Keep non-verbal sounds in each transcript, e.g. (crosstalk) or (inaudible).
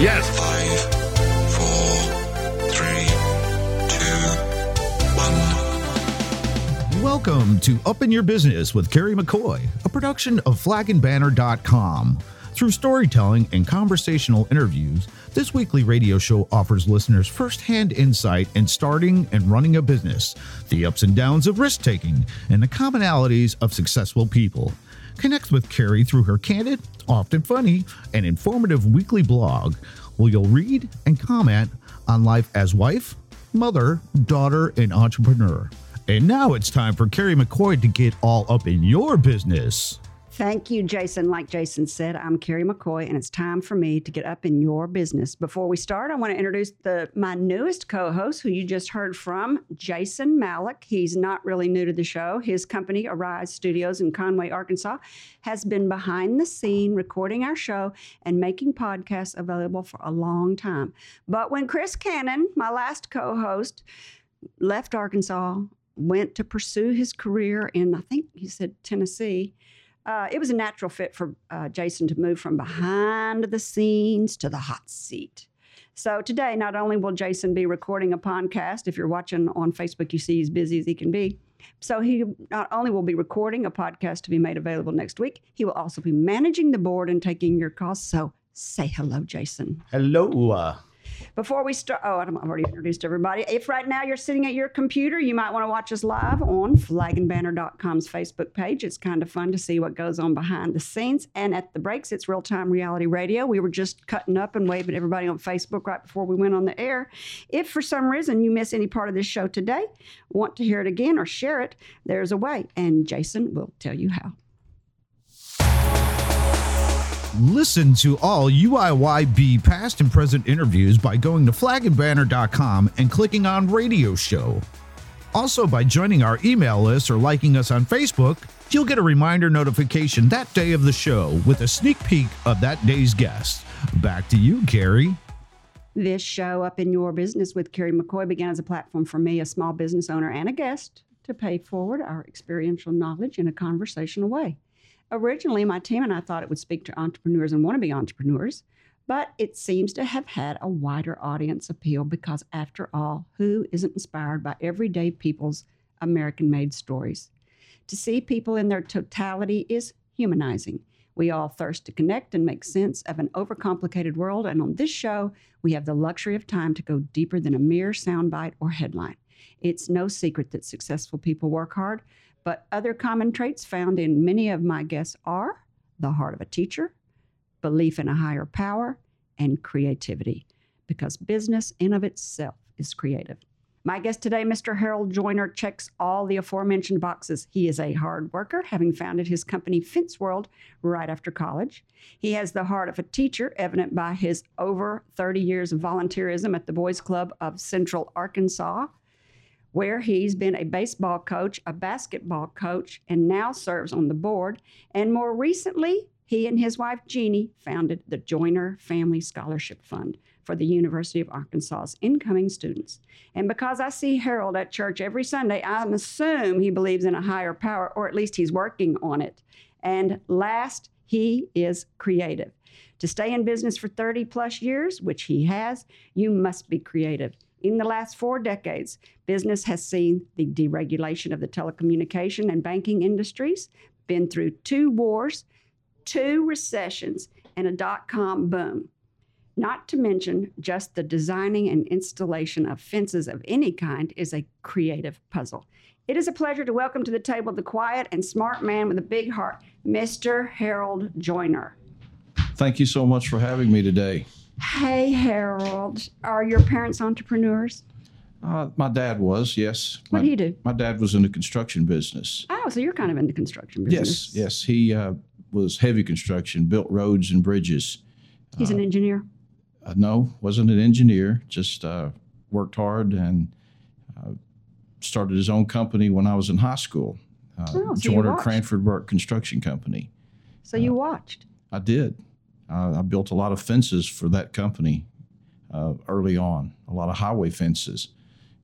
Yes. Five, four, three, two, one. Welcome to Up in Your Business with Carrie McCoy, a production of flagandbanner.com. Through storytelling and conversational interviews, this weekly radio show offers listeners firsthand insight in starting and running a business, the ups and downs of risk taking, and the commonalities of successful people. Connect with Carrie through her candid, often funny, and informative weekly blog, where you'll read and comment on life as wife, mother, daughter, and entrepreneur. And now it's time for Carrie McCoy to get all up in your business. Thank you, Jason. Like Jason said, I'm Carrie McCoy, and it's time for me to get up in your business. Before we start, I want to introduce the my newest co-host, who you just heard from, Jason Malik. He's not really new to the show. His company, Arise Studios in Conway, Arkansas, has been behind the scene recording our show and making podcasts available for a long time. But when Chris Cannon, my last co-host, left Arkansas, went to pursue his career in, I think he said Tennessee uh, it was a natural fit for uh, Jason to move from behind the scenes to the hot seat. So today, not only will Jason be recording a podcast, if you're watching on Facebook, you see he's busy as he can be. So he not only will be recording a podcast to be made available next week, he will also be managing the board and taking your calls. So say hello, Jason. Hello. Before we start, oh, I've already introduced everybody. If right now you're sitting at your computer, you might want to watch us live on flagandbanner.com's Facebook page. It's kind of fun to see what goes on behind the scenes. And at the breaks, it's real time reality radio. We were just cutting up and waving everybody on Facebook right before we went on the air. If for some reason you miss any part of this show today, want to hear it again or share it, there's a way. And Jason will tell you how. Listen to all UIYB past and present interviews by going to flagandbanner.com and clicking on radio show. Also, by joining our email list or liking us on Facebook, you'll get a reminder notification that day of the show with a sneak peek of that day's guest. Back to you, Carrie. This show, Up in Your Business with Carrie McCoy, began as a platform for me, a small business owner and a guest, to pay forward our experiential knowledge in a conversational way. Originally, my team and I thought it would speak to entrepreneurs and wannabe entrepreneurs, but it seems to have had a wider audience appeal because, after all, who isn't inspired by everyday people's American made stories? To see people in their totality is humanizing. We all thirst to connect and make sense of an overcomplicated world, and on this show, we have the luxury of time to go deeper than a mere soundbite or headline. It's no secret that successful people work hard, but other common traits found in many of my guests are the heart of a teacher, belief in a higher power, and creativity, because business in of itself is creative. My guest today, Mr. Harold Joyner, checks all the aforementioned boxes. He is a hard worker, having founded his company Fence World right after college. He has the heart of a teacher, evident by his over 30 years of volunteerism at the Boys Club of Central Arkansas, where he's been a baseball coach, a basketball coach, and now serves on the board. And more recently, he and his wife Jeannie founded the Joyner Family Scholarship Fund for the University of Arkansas's incoming students. And because I see Harold at church every Sunday, I assume he believes in a higher power, or at least he's working on it. And last, he is creative. To stay in business for 30 plus years, which he has, you must be creative. In the last four decades, business has seen the deregulation of the telecommunication and banking industries, been through two wars, two recessions, and a dot com boom. Not to mention, just the designing and installation of fences of any kind is a creative puzzle. It is a pleasure to welcome to the table the quiet and smart man with a big heart, Mr. Harold Joyner. Thank you so much for having me today. Hey, Harold. Are your parents entrepreneurs? Uh, my dad was, yes. What did he do? My dad was in the construction business. Oh, so you're kind of in the construction business. Yes, yes. He uh, was heavy construction, built roads and bridges. He's an engineer. Uh, no, wasn't an engineer, just uh, worked hard and uh, started his own company when I was in high school. Uh, Oh, so watched. Cranford Work Construction Company. So you watched. I did. Uh, I built a lot of fences for that company uh, early on, a lot of highway fences,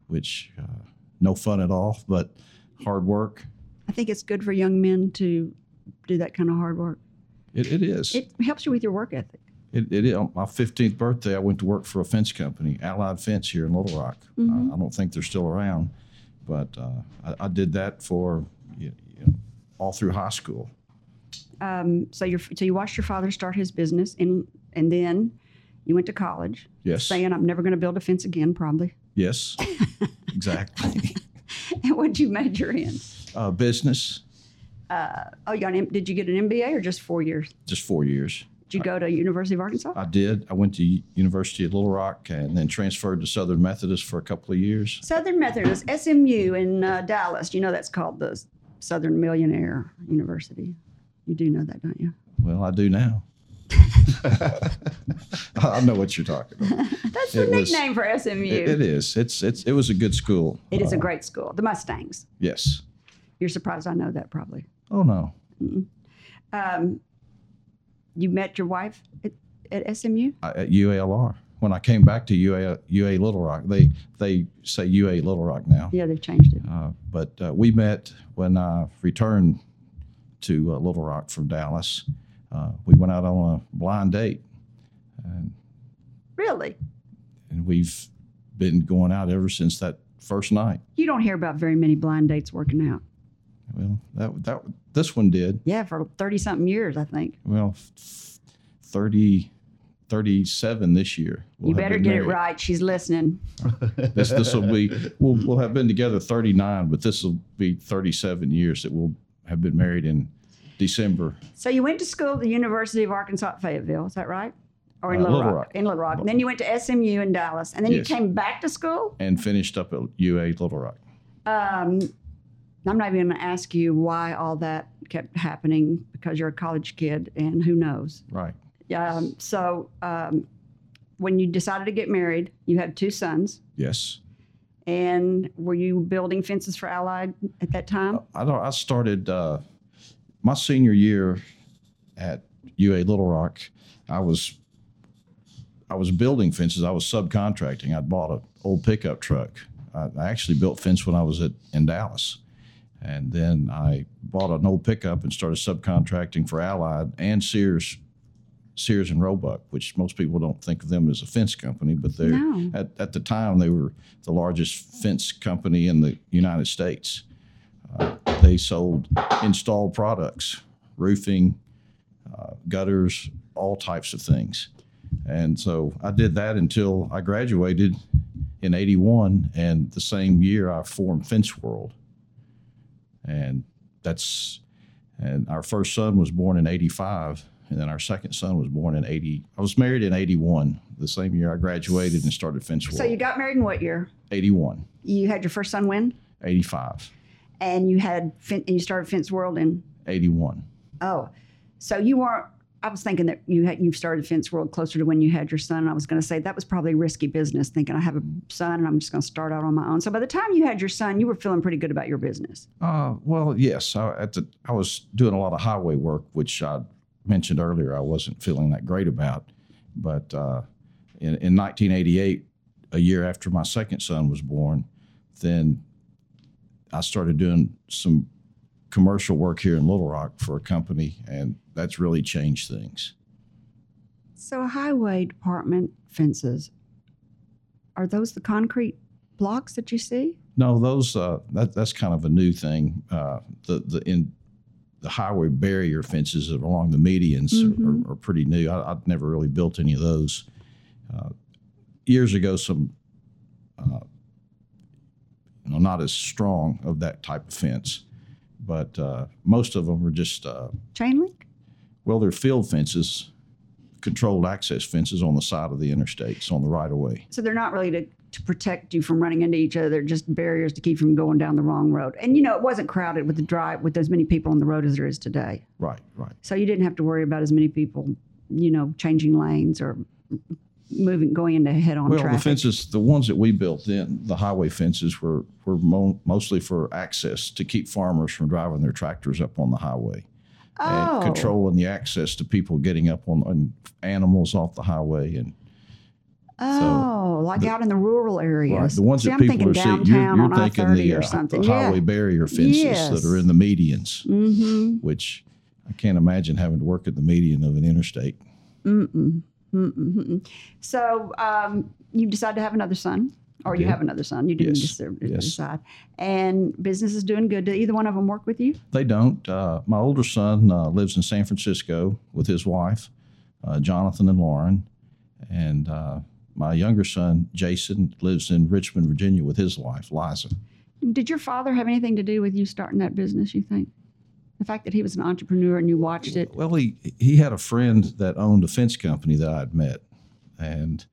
which uh, no fun at all, but hard work. I think it's good for young men to do that kind of hard work. It, it is. It helps you with your work ethic. It, it on my 15th birthday, I went to work for a fence company, Allied Fence here in Little Rock. Mm-hmm. I, I don't think they're still around, but uh, I, I did that for you know, all through high school. Um, so you so you watched your father start his business, and and then you went to college, Yes. saying, "I'm never going to build a fence again." Probably. Yes, (laughs) exactly. And what'd you major in? uh, business, Oh, you got an, did you get an MBA or just four years? just four years. Did you go to University of Arkansas? I did. I went to University of Little Rock and then transferred to Southern Methodist for a couple of years. Southern Methodist, SMU in uh, Dallas. You know that's called the Southern Millionaire University. You do know that, don't you? Well, I do now. (laughs) (laughs) I know what you're talking about. (laughs) That's the It was- nickname for SMU. It, it is. It's it's it was a good school. it is a Uh, great school. The Mustangs. yes. You're surprised I know that probably. Oh no. Um, you met your wife at, at SMU? I, at UALR. When I came back to UA UA Little Rock, they they say UA Little Rock now. Yeah, they've changed it. Uh, but uh, we met when I returned to uh, Little Rock from Dallas. Uh, we went out on a blind date, and Really? and we've been going out ever since that first night. You don't hear about very many blind dates working out. Well, that that this one did. Yeah, for 30 something years, I think. Well, f- 30, 37 this year. We'll you better get it right. She's listening. This this will be (laughs) we'll we'll have been together 39, but this will be 37 years that we'll have been married in December. So you went to school at the University of Arkansas at Fayetteville, is that right? Or in Uh, Little, Rock. Rock. In Little Rock. And then you went to SMU in Dallas. And then Yes. you came back to school? and finished up at UA Little Rock. Um, I'm not even going to ask you why all that kept happening because you're a college kid and who knows. Right. Um, so um, when you decided to get married, you had two sons. Yes. And were you building fences for Allied at that time? I. I started uh, my senior year at UA Little Rock. I was I was building fences. I was subcontracting. I'd bought an old pickup truck. I, I actually built fence when I was at in Dallas, and then I bought an old pickup and started subcontracting for Allied and Sears. Sears and Roebuck, which most people don't think of them as a fence company, but they're No. at, at the time they were the largest fence company in the United States they sold installed products, roofing, uh, gutters, all types of things. And so I did that until I graduated in 81. And the same year I formed Fence World. And that's, and our first son was born in 85. And then our second son was born in 80. I was married in 81, the same year I graduated and started Fence World. So you got married in what year? 81, You had your first son when? 85 And you had and you started Fence World in 81. oh, so you weren't. I was thinking that you had you started Fence World closer to when you had your son. And I was going to say that was probably risky business, thinking I have a son and I'm just going to start out on my own. So by the time you had your son, you were feeling pretty good about your business. Uh, well, yes. I, at the, I was doing a lot of highway work, which I mentioned earlier I wasn't feeling that great about. But uh, in, in 1988, a year after my second son was born, then I started doing some commercial work here in Little Rock for a company, and that's really changed things. So highway department fences are those the concrete blocks that you see? No, those uh, that that's kind of a new thing. Uh, the the in the highway barrier fences along the medians Mhm. are, are pretty new. I, I've never really built any of those. Uh, years ago, some uh, you know not as strong of that type of fence, but uh, most of them were just uh, Chain link? well, they're field fences, controlled access fences on the side of the interstates on the right of way. So they're not really to, to protect you from running into each other. Just barriers to keep you from going down the wrong road. And you know, it wasn't crowded with the drive with as many people on the road as there is today. Right, right. So you didn't have to worry about as many people, you know, changing lanes or moving going into head-on Well, traffic. the fences, the ones that we built in, the highway fences were, were mo- mostly for access to keep farmers from driving their tractors up on the highway oh, and controlling the access to people getting up on, on animals off the highway. And oh, like the- out in the rural areas. right, the ones See, that I'm people are seeing, you're, you're thinking the, or uh, the highway yeah. barrier fences Yes. that are in the medians, Mm-hmm. which I can't imagine having to work at the median of an interstate. Mm-mm. Mm-mm-mm. So um, you decided to have another son, or you did. have another son. You didn't Yes. just Yes. decide. And business is doing good. Do either one of them work with you? They don't. Uh, my older son uh, lives in San Francisco with his wife, uh, Jonathan and Lauren, and uh, my younger son Jason lives in Richmond, Virginia, with his wife Liza. Did your father have anything to do with you starting that business? You think the fact that he was an entrepreneur and you watched it? Well, he he had a friend that owned a fence company that I'd met, and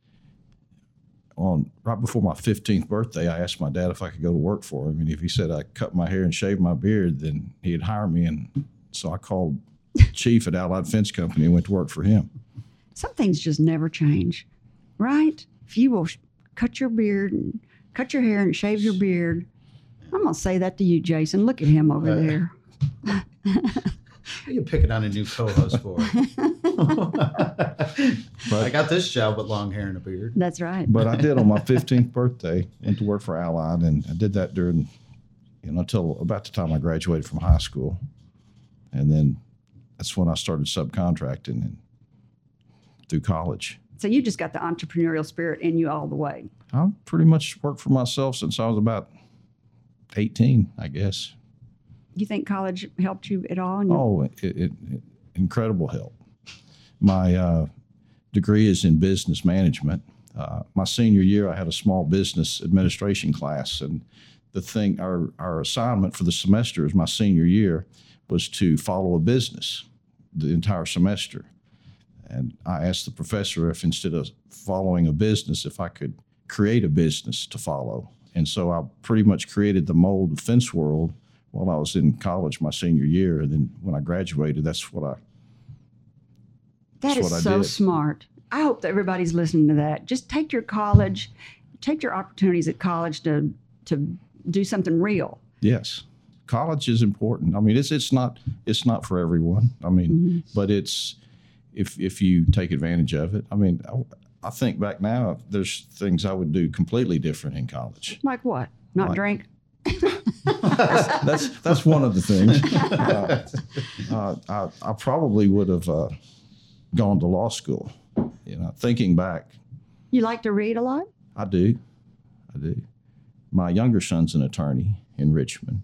on right before my fifteenth birthday, I asked my dad if I could go to work for him, and if he said I cut my hair and shave my beard, then he'd hire me. And so I called chief at Allied Fence Company and went to work for him. Some things just never change, right? If you will sh- cut your beard and cut your hair and shave your beard, I'm gonna say that to you, Jason. Look at him over Uh, there. (laughs) What are you picking on a new co-host for? (laughs) I got this job with long hair and a beard. That's right. But I did on my 15th birthday. Went to work for Allied, and I did that during, you know, until about the time I graduated from high school, and then that's when I started subcontracting and through college. So you just got the entrepreneurial spirit in you all the way. I've pretty much worked for myself since I was about 18, I guess. You think college helped you at all? Oh, it, it, it incredible help. My uh, degree is in business management. Uh, my senior year, I had a small business administration class, and the thing, our our assignment for the semester, is my senior year, was to follow a business the entire semester. And I asked the professor if instead of following a business, if I could create a business to follow. And so I pretty much created the mold of Fence World while I was in college my senior year. And then when I graduated, that's what I. That is so smart. I hope that everybody's listening to that. Just take your college, take your opportunities at college to to do something real. Yes, college is important. I mean, it's it's not it's not for everyone. I mean, Mm-hmm. but it's if if you take advantage of it. I mean, I, I think back now, there's things I would do completely different in college. Like what? Not Like- drink. That's that's one of the things. (laughs) Uh, uh, I I probably would have uh, gone to law school. You know, thinking back, You like to read a lot? I do. I do. My younger son's an attorney in Richmond.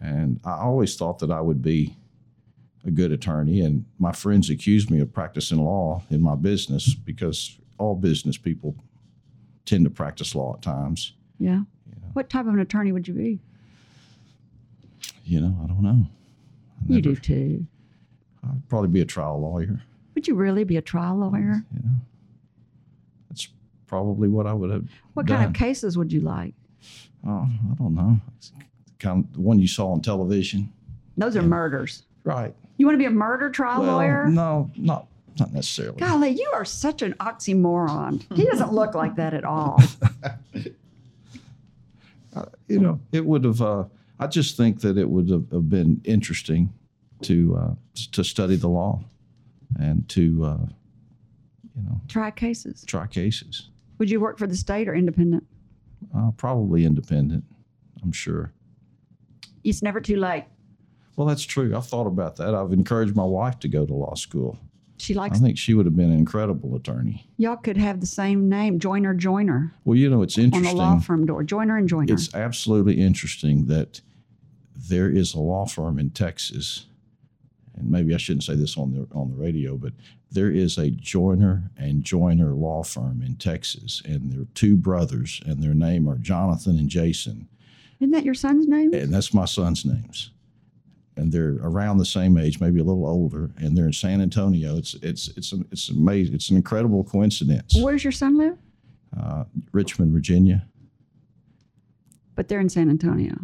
And I always thought that I would be a good attorney. And my friends accused me of practicing law in my business because all business people tend to practice law at times. Yeah. What type of an attorney would you be? You know, I don't know. I You do too. I'd probably be a trial lawyer. Would you really be a trial lawyer? You know, that's probably what I would have. What done. kind of cases would you like? Oh, I don't know. It's kind of the one you saw on television. Those are murders. Right. You want to be a murder trial Well, lawyer? no, not not necessarily. Golly, you are such an oxymoron. He doesn't look like that at all. (laughs) You know, it would have. Uh, I just think that it would have, have been interesting to uh, to study the law and to uh, you know Try cases. try cases. Would you work for the state or independent? Uh, probably independent. I'm sure. It's never too late. Well, that's true. I've thought about that. I've encouraged my wife to go to law school. She likes. I think she would have been an incredible attorney. Y'all could have the same name, Joyner Joyner, Well, you know, it's interesting. on the law firm door. Joyner and Joyner. It's absolutely interesting that there is a law firm in Texas, and maybe I shouldn't say this on the on the radio, but there is a Joyner and Joyner law firm in Texas, and they're two brothers, and their name are Jonathan and Jason, Isn't that your son's name? and that's my son's names. And they're around the same age, maybe a little older, and they're in San Antonio. It's it's it's an, it's amazing. It's an incredible coincidence. Where does your son live? Uh, Richmond, Virginia. But they're in San Antonio.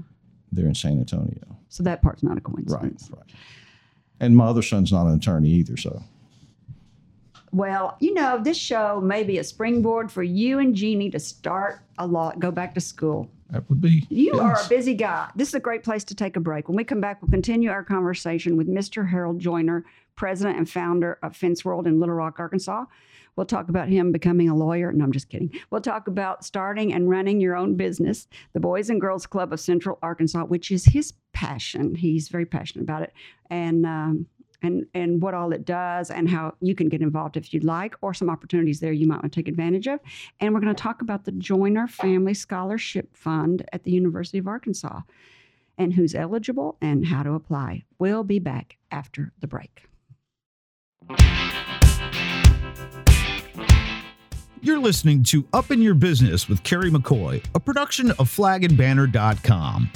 They're in San Antonio. So that part's not a Right, coincidence. right. And my other son's not an attorney either, so Well, you know, this show may be a springboard for you and Jeannie to start a law, go back to school. That would be. You are a busy guy. This is a great place to take a break. When we come back, we'll continue our conversation with Mr. Harold Joyner, president and founder of Fence World in Little Rock, Arkansas. We'll talk about him becoming a lawyer. No, I'm just kidding. We'll talk about starting and running your own business, the Boys and Girls Club of Central Arkansas, which is his passion. He's very passionate about it. And um, and, and what all it does and how you can get involved if you'd like, or some opportunities there you might want to take advantage of. And we're going to talk about the Joyner Family Scholarship Fund at the University of Arkansas and who's eligible and how to apply. We'll be back after the break. You're listening to Up in Your Business with Carrie McCoy, a production of flagandbanner.com.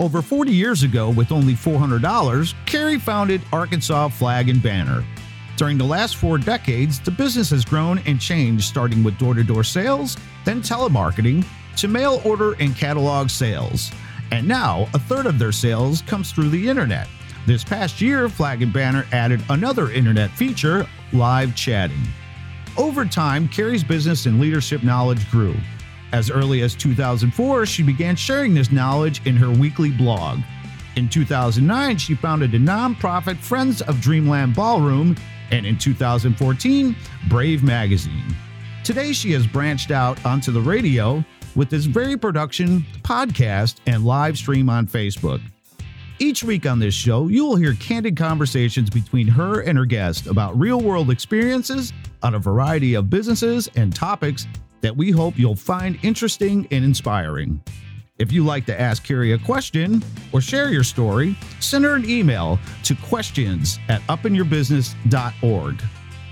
Over 40 years ago, with only $400, Carrie founded Arkansas Flag and Banner. During the last four decades, the business has grown and changed, starting with door to door sales, then telemarketing, to mail order and catalog sales. And now, a third of their sales comes through the internet. This past year, Flag and Banner added another internet feature live chatting. Over time, Carrie's business and leadership knowledge grew. As early as 2004, she began sharing this knowledge in her weekly blog. In 2009, she founded the nonprofit Friends of Dreamland Ballroom, and in 2014, Brave Magazine. Today, she has branched out onto the radio with this very production, podcast, and live stream on Facebook. Each week on this show, you will hear candid conversations between her and her guest about real world experiences on a variety of businesses and topics that we hope you'll find interesting and inspiring. If you'd like to ask Carrie a question or share your story, send her an email to questions at upinyourbusiness.org.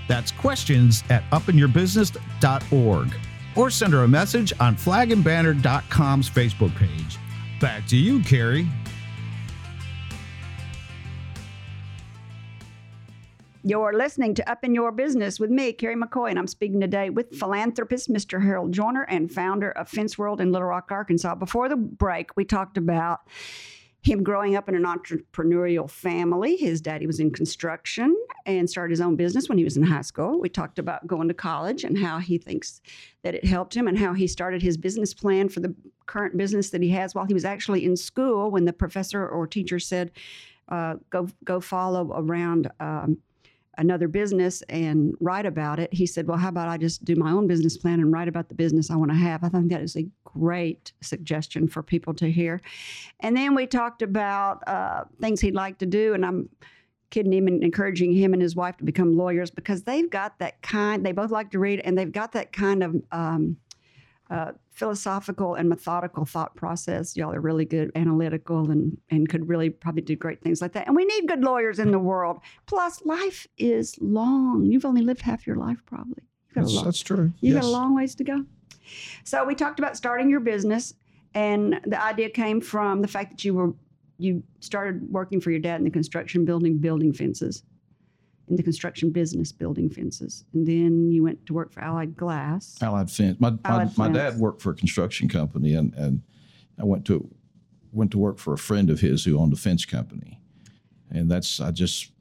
That's questions at upinyourbusiness.org. Or send her a message on flagandbanner.com's Facebook page. Back to you, Carrie. You're listening to Up in Your Business with me, Carrie McCoy, and I'm speaking today with philanthropist Mr. Harold Joyner and founder of Fence World in Little Rock, Arkansas. Before the break, we talked about him growing up in an entrepreneurial family. His daddy was in construction and started his own business when he was in high school. We talked about going to college and how he thinks that it helped him and how he started his business plan for the current business that he has while he was actually in school when the professor or teacher said, uh, go, go follow around. Um, another business and write about it. He said, Well, how about I just do my own business plan and write about the business I want to have? I think that is a great suggestion for people to hear. And then we talked about uh, things he'd like to do, and I'm kidding him and encouraging him and his wife to become lawyers because they've got that kind, they both like to read, and they've got that kind of um, uh, philosophical and methodical thought process. Y'all are really good, analytical, and and could really probably do great things like that. And we need good lawyers in the world. Plus, life is long. You've only lived half your life, probably. You've got a That's, long, that's true. you yes. got a long ways to go. So we talked about starting your business, and the idea came from the fact that you were you started working for your dad in the construction building, building fences, in the construction business, building fences, and then you went to work for Allied Glass. Allied Fence. My, my, Allied my Fence. dad worked for a construction company, and, and I went to went to work for a friend of his who owned a fence company, and that's I just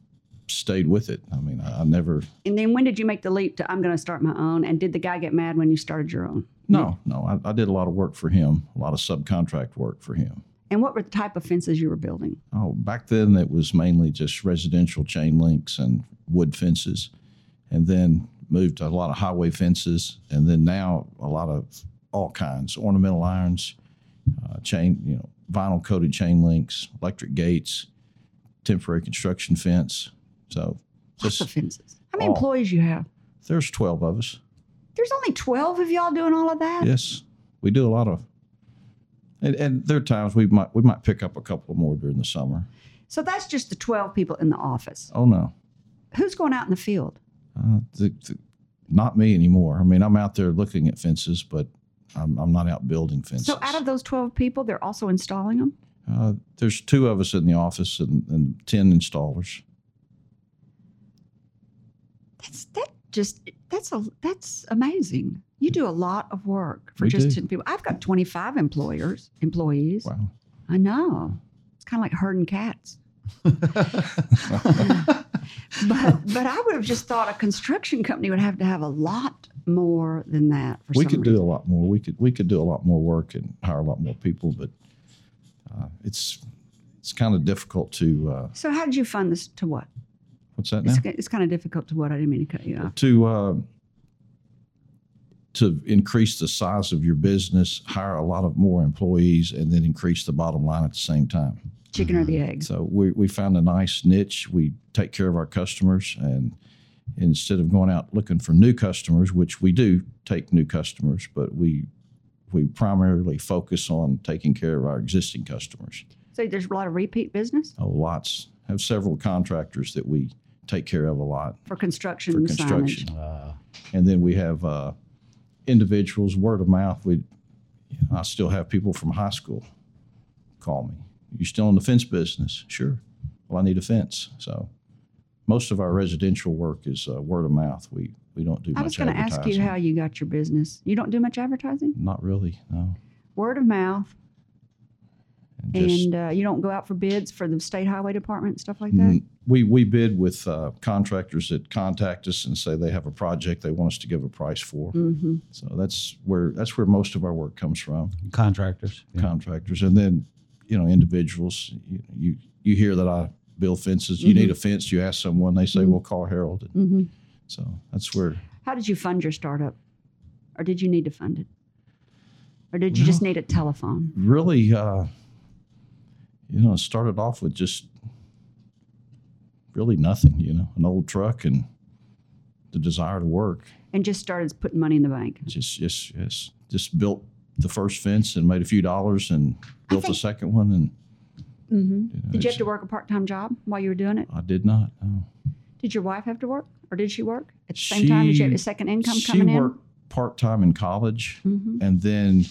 stayed with it. I mean, I, I never. And then when did you make the leap to I'm going to start my own? And did the guy get mad when you started your own? No, no, I, I did a lot of work for him, a lot of subcontract work for him. And what were the type of fences you were building? Oh, back then it was mainly just residential chain links and wood fences, and then moved to a lot of highway fences, and then now a lot of all kinds ornamental irons, uh, chain, you know, vinyl coated chain links, electric gates, temporary construction fence. So Lots just of fences. How many all. employees you have? there's twelve of us. There's only 12 of y'all doing all of that? Yes, we do a lot of. And, and there are times we might we might pick up a couple more during the summer. So that's just the 12 people in the office. Oh no, Who's going out in the field? Uh, the, the, not me anymore. I mean, I'm out there looking at fences, but I'm, I'm not out building fences. So out of those 12 people, they're also installing them? uh, there's two of us in the office and, and ten installers. That's that just that's a that's amazing. You do a lot of work for We just do. 10 people. I've got 25 employers, employees. Wow. I know. It's kind of like herding cats. (laughs) But but I would have just thought a construction company would have to have a lot more than that for we could do a lot more. We could we could do a lot more work and hire a lot more people, but uh, it's it's kind of difficult to uh, So how did you fund this to what? What's that now? It's, it's kind of difficult to what? I didn't mean to cut you off. to uh, to increase the size of your business, hire a lot of more employees, and then increase the bottom line at the same time. chicken or the egg? So we, we found a nice niche. We take care of our customers, and instead of going out looking for new customers, which we do take new customers, but we we primarily focus on taking care of our existing customers. So there's a lot of repeat business Oh, lots have several contractors that we take care of a lot for construction for and construction, signage. and then we have uh, individuals word of mouth. We I still have people from high school call me. You still in the fence business? Sure. Well, I need a fence. So most of our residential work is uh, word of mouth. We we don't do I was going to ask you how you got your business. You don't do much advertising? Not really. No. Word of mouth, And just and uh, you don't go out for bids for the state highway department and stuff like that? Mm, we we bid with uh, contractors that contact us and say they have a project they want us to give a price for. Mm-hmm. So that's where that's where most of our work comes from. Contractors. Yeah. Contractors, and then you know individuals. You you, you hear that I build fences. You need a fence. You ask someone. They say, "Well, call Harold." Mm-hmm. So that's where How did you fund your startup? Or did you need to fund it? Or did you just need a telephone? really, uh, you know, it started off with just really nothing. You know, an old truck and the desire to work. And just started putting money in the bank? Just, just, just, just built the first fence and made a few dollars and built the second one. And Mm-hmm. you know, Did you have to work a part time job while you were doing it? I did not. No. Did your wife have to work? Or did she work at the same time? Did you have a second income she coming worked part time in college, in? hmm and then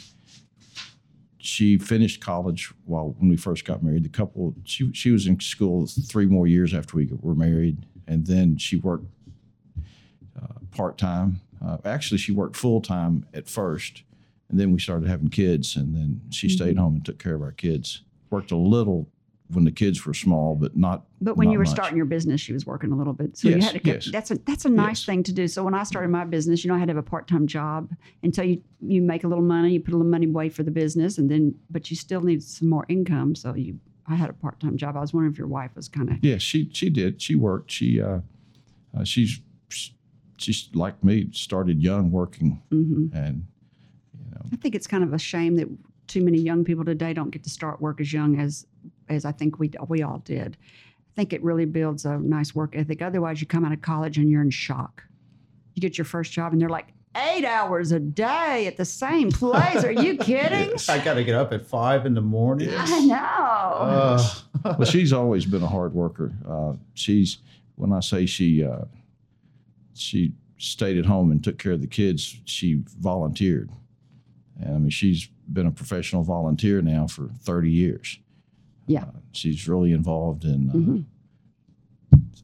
she finished college while when we first got married. The couple, she she was in school three more years after we were married, and then she worked uh, part time. Uh, actually, she worked full time at first, and then we started having kids, and then she stayed Mm-hmm. home and took care of our kids. Worked a little when the kids were small, but not. But when not you were much. starting your business, she was working a little bit. So you had to. Get, yes. That's a that's a nice Yes. thing to do. So when I started my business, you know, I had to have a part time job, and so you you make a little money, you put a little money away for the business, and then but you still need some more income. So you, I had a part time job. I was wondering if your wife was kind of. Yeah, she she did. She worked. She uh, uh, she's she's like me. Started young working, hmm and you know, I think it's kind of a shame that too many young people today don't get to start work as young as as I think we we all did. I think it really builds a nice work ethic. Otherwise, you come out of college and you're in shock. You get your first job and they're like eight hours a day at the same place. Are you (laughs) kidding? I got to get up at five in the morning. I know. Uh, well, she's always been a hard worker. Uh, she's when I say she uh, she stayed at home and took care of the kids. She volunteered, and I mean she's been a professional volunteer now for thirty years. Yeah. Uh, she's really involved in uh, Mhm.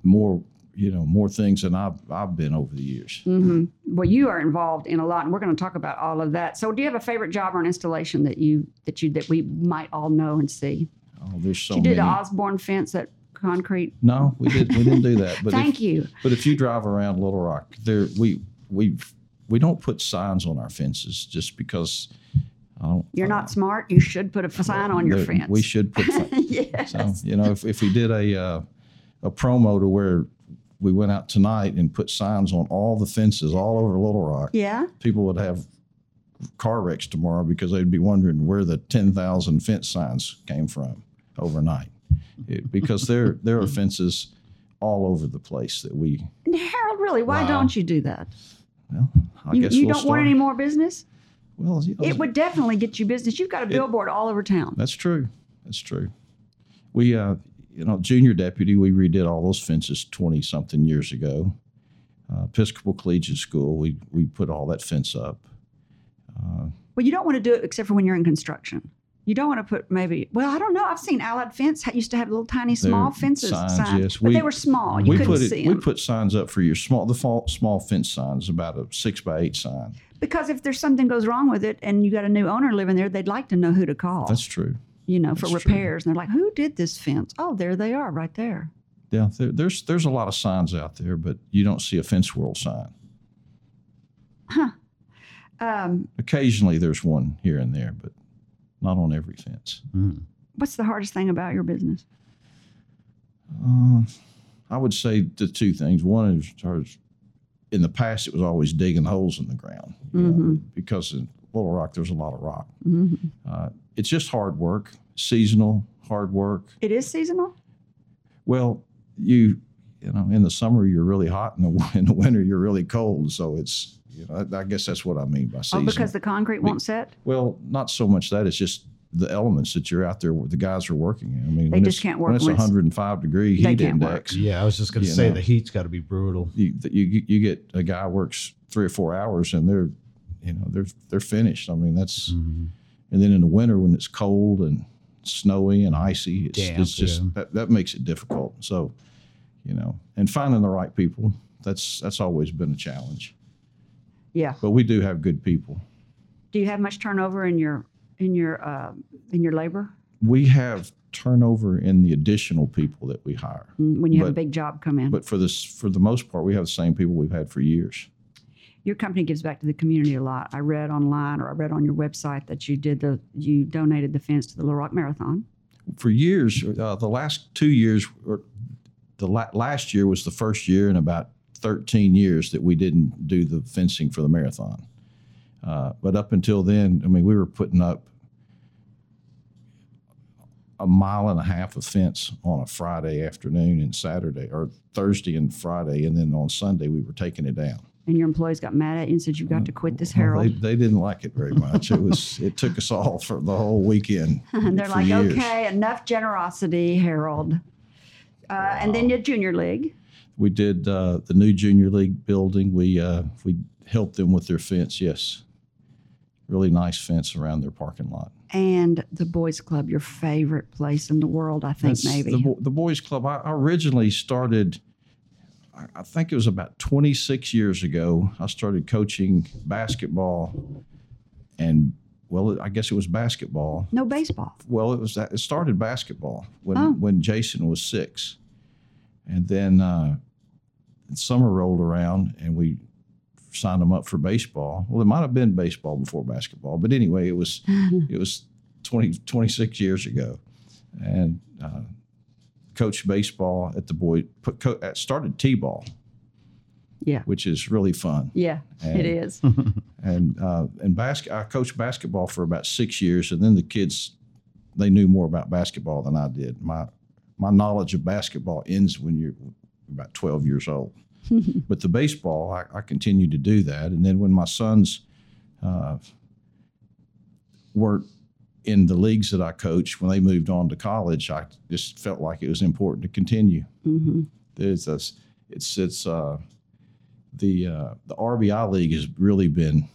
more you know more things than I've I've been over the years. hmm Well, you are involved in a lot, and we're going to talk about all of that. So, do you have a favorite job or an installation that you that you that we might all know and see? Oh, there's so you did many. the Osborne fence at concrete. no, we did we didn't do that. But (laughs) Thank if, you. But if you drive around Little Rock, there we we we don't put signs on our fences just because. You're not smart. You should put a sign on your fence. We should put. (laughs) yes. so you know, if, if we did a uh, a promo to where we went out tonight and put signs on all the fences all over Little Rock, yeah. people would have car wrecks tomorrow because they'd be wondering where the ten thousand fence signs came from overnight. It, because there there are fences all over the place that we. Harold, really, why Wow. don't you do that? Well, I you guess you we'll don't start. want any more business? Well, you know, It would definitely get you business. You've got a billboard all over town. That's true. That's true. We, uh, you know, junior deputy, we redid all those fences twenty something years ago. Uh, Episcopal Collegiate School, we we put all that fence up. Uh, Well, you don't want to do it except for when you're in construction. You don't want to put maybe. Well, I don't know. I've seen Allied Fence used to have little tiny small There- fences signs, signs, yes. but We- they were small. You we couldn't put see it, we put signs up for your small the fall, small fence signs, about a six by eight sign. because if there's something goes wrong with it and you got a new owner living there, they'd like to know who to call. That's true. you know, for that's true. repairs. And they're like, "Who did this fence?" Oh, there they are, right there. Yeah, there, there's there's a lot of signs out there, but you don't see a fence world sign. Um, Occasionally, there's one here and there, but not on every fence. Mm. what's the hardest thing about your business? Uh, I would say the two things. One is, is in the past, it was always digging holes in the ground you know, because in Little Rock, there's a lot of rock. hmm Uh, it's just hard work, seasonal, hard work. It is seasonal. Well, you you know, in the summer you're really hot, and in (laughs) in the winter you're really cold. So it's you know, I, I guess that's what I mean by Oh, because the concrete won't set. well, not so much that it's just the elements that you're out there. Where the guys are working in. I mean, They just can't work when it's when 105 degree They heat can't work. index. Yeah, I was just going to say know. the heat's got to be brutal. You, you you get a guy works three or four hours and they're you know they're they're finished. I mean that's Mhm. and then in the winter when it's cold and snowy and icy, it's, Damp, it's just yeah. that, that makes it difficult. So, you know, and finding the right people that's that's always been a challenge. Yeah. But we do have good people. Do you have much turnover in your in your uh, in your labor We have turnover in the additional people that we hire, Mm, when you have a big job come in? but for this for the most part, we have the same people we've had for years. your company gives back to the community a lot. I read online or I read on your website that you did the you donated the fence to the Little Rock Marathon. for years, uh, the last two years, or the la- last year was the first year in about 13 years that we didn't do the fencing for the marathon. Uh, but up until then, I mean, we were putting up a mile and a half of fence on a Friday afternoon and Saturday, or Thursday and Friday, and then on Sunday we were taking it down. And your employees got mad at you and said you've got to quit this Well, they, they didn't like it very much. It was it took us all for the whole weekend. (laughs) and they're like, years. okay, enough generosity, Harold. Uh, and then your junior league. We did uh, the new junior league building. We uh, we helped them with their fence. Yes, really nice fence around their parking lot. and the boys club, your favorite place in the world, I think That's maybe. the, the boys club. I originally started. I- I think it was about 26 years ago. I started coaching basketball, and well, I guess it was basketball. no baseball. Well, it was that it started basketball when Oh. when Jason was six, and then uh, summer rolled around and we signed them up for baseball. Well, it might have been baseball before basketball, but anyway, it was (laughs) it was 20, 26 years ago, and uh, coached baseball at the boy put co- uh, started t-ball, Yeah. which is really fun Yeah, And- it is. (laughs) and uh, and basket. I coached basketball for about six years, and then the kids they knew more about basketball than I did. My my knowledge of basketball ends when you're about twelve years old. (laughs) but the baseball, I, I continued to do that, and then when my sons uh, weren't in the leagues that I coached, when they moved on to college, I just felt like it was important to continue. Hmm there's this it's it's uh the uh the RBI league has really been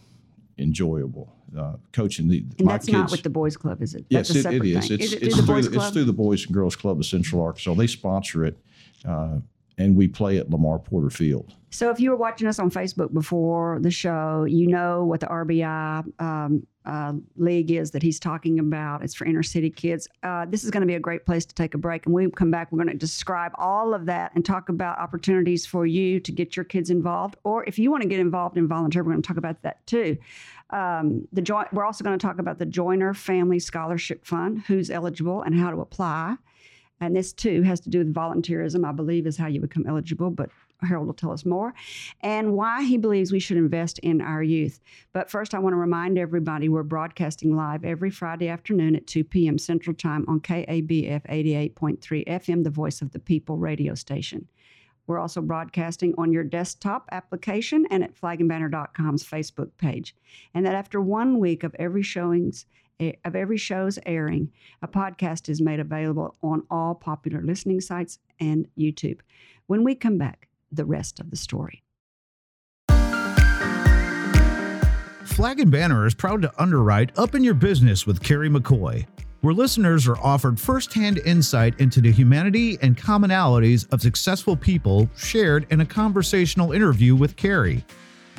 enjoyable. Uh coaching the And that's kids not with the boys club, is it? yes it, it is. thing. it's is it it's through the through the, it's through the boys and girls club of central arkansas. They sponsor it uh and we play at lamar porter field So if you were watching us on Facebook before the show, you know what the RBI um, uh, league is that he's talking about. It's for inner city kids. Uh, this is going to be a great place to take a break. And when we come back, we're going to describe all of that and talk about opportunities for you to get your kids involved. Or if you want to get involved in volunteer, we're going to talk about that too. Um, the joint, we're also going to talk about the Joyner Family Scholarship Fund, who's eligible and how to apply. And this too has to do with volunteerism, I believe, is how you become eligible. But Harold will tell us more, and why he believes we should invest in our youth. But first, I want to remind everybody we're broadcasting live every Friday afternoon at 2 p.m. Central Time on KABF 88.3 FM, the voice of the people radio station. We're also broadcasting on your desktop application and at flagandbanner.com's Facebook page. And that after one week of every showings, of every show's airing, a podcast is made available on all popular listening sites and YouTube. When we come back, the rest of the story. Flag and Banner is proud to underwrite Up in Your Business with Carrie McCoy, where listeners are offered firsthand insight into the humanity and commonalities of successful people shared in a conversational interview with Carrie.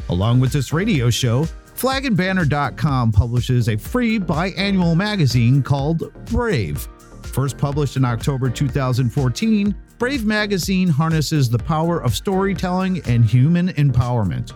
Along with this radio show, flagandbanner.com publishes a free biannual magazine called Brave. First published in October 2014, Brave magazine harnesses the power of storytelling and human empowerment.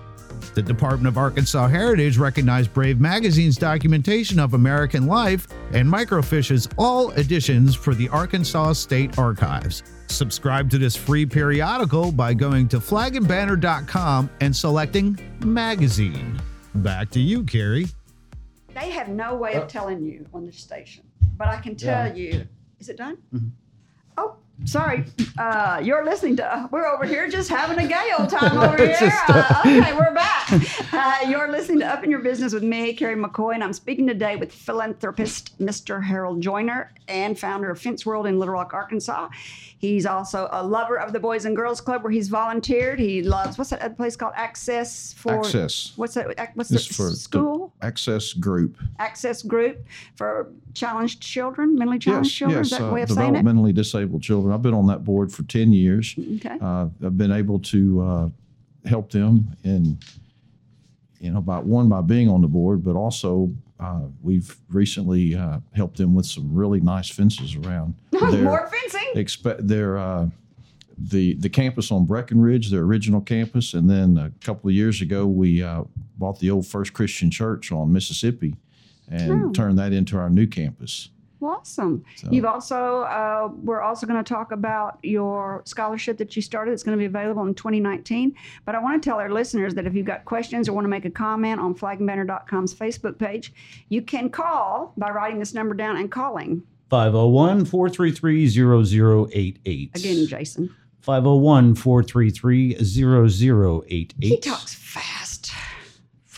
The Department of Arkansas Heritage recognized Brave Magazine's documentation of American life and microfiches all editions for the Arkansas State Archives. Subscribe to this free periodical by going to flagandbanner.com and selecting Magazine. Back to you, Carrie. They have no way of telling you on this station, but I can tell you Is it done? Oh, sorry. Uh, you're listening to. we're over here just having a gay old (laughs) time over here. Uh, okay, we're back. Uh, you're listening to Up in Your Business with me, Carrie McCoy, and I'm speaking today with philanthropist Mr. Harold Joyner and founder of Fence World in Little Rock, Arkansas. He's also a lover of the Boys and Girls Club where he's volunteered. He loves what's that other place called Access for Access. What's that? What's the for the school? Access Group. access group for challenged children, mentally challenged Yes, children. Yes. that uh, way of saying it? developmentally disabled children. I've been on that board for 10 years. Okay. Uh, I've been able to uh, help them in, you know, by one by being on the board, but also uh, we've recently uh, helped them with some really nice fences around (laughs) their More fencing. expect their uh, the the campus on Breckenridge, their original campus, and then a couple of years ago we uh, bought the old First Christian Church on Mississippi and Oh. turned that into our new campus. Awesome. So- You've also, uh, we're also going to talk about your scholarship that you started. It's going to be available in 2019. But I want to tell our listeners that if you've got questions or want to make a comment on flagandbanner.com's Facebook page, you can call by writing this number down and calling. 501 433 0088. Again, Jason. 501 433 0088. He talks fast.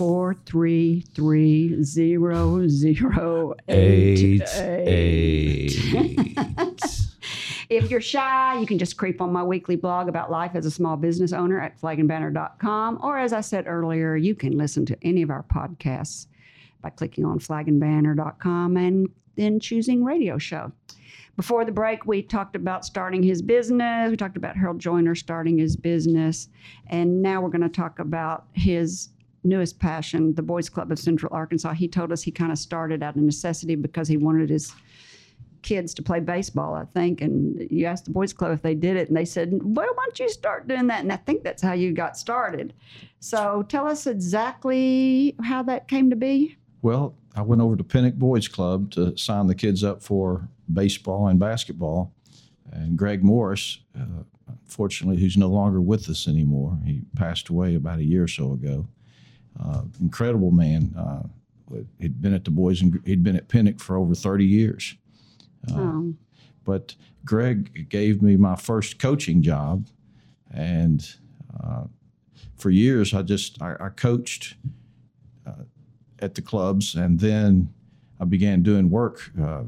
Four three three zero zero eight Eight. (laughs) If you're shy, you can just creep on my weekly blog about life as a small business owner at flagandbanner.com. Or as I said earlier, you can listen to any of our podcasts by clicking on flagandbanner.com and then choosing radio show. Before the break, we talked about starting his business. We talked about Harold Joyner starting his business. And now we're going to talk about his newest passion, the Boys Club of Central Arkansas. He told us he kind of started out of necessity because he wanted his kids to play baseball, I think. And you asked the Boys Club if they did it, and they said, Well, why don't you start doing that? And I think that's how you got started. So tell us exactly how that came to be. Well, I went over to Penick Boys Club to sign the kids up for baseball and basketball. And Greg Morris, uh, unfortunately, who's no longer with us anymore, he passed away about a year or so ago. Uh, incredible man. Uh, he'd been at the boys and he'd been at Penick for over 30 years. Um, But Greg gave me my first coaching job, and uh, for years I just I, I coached uh, at the clubs, and then I began doing work. Uh,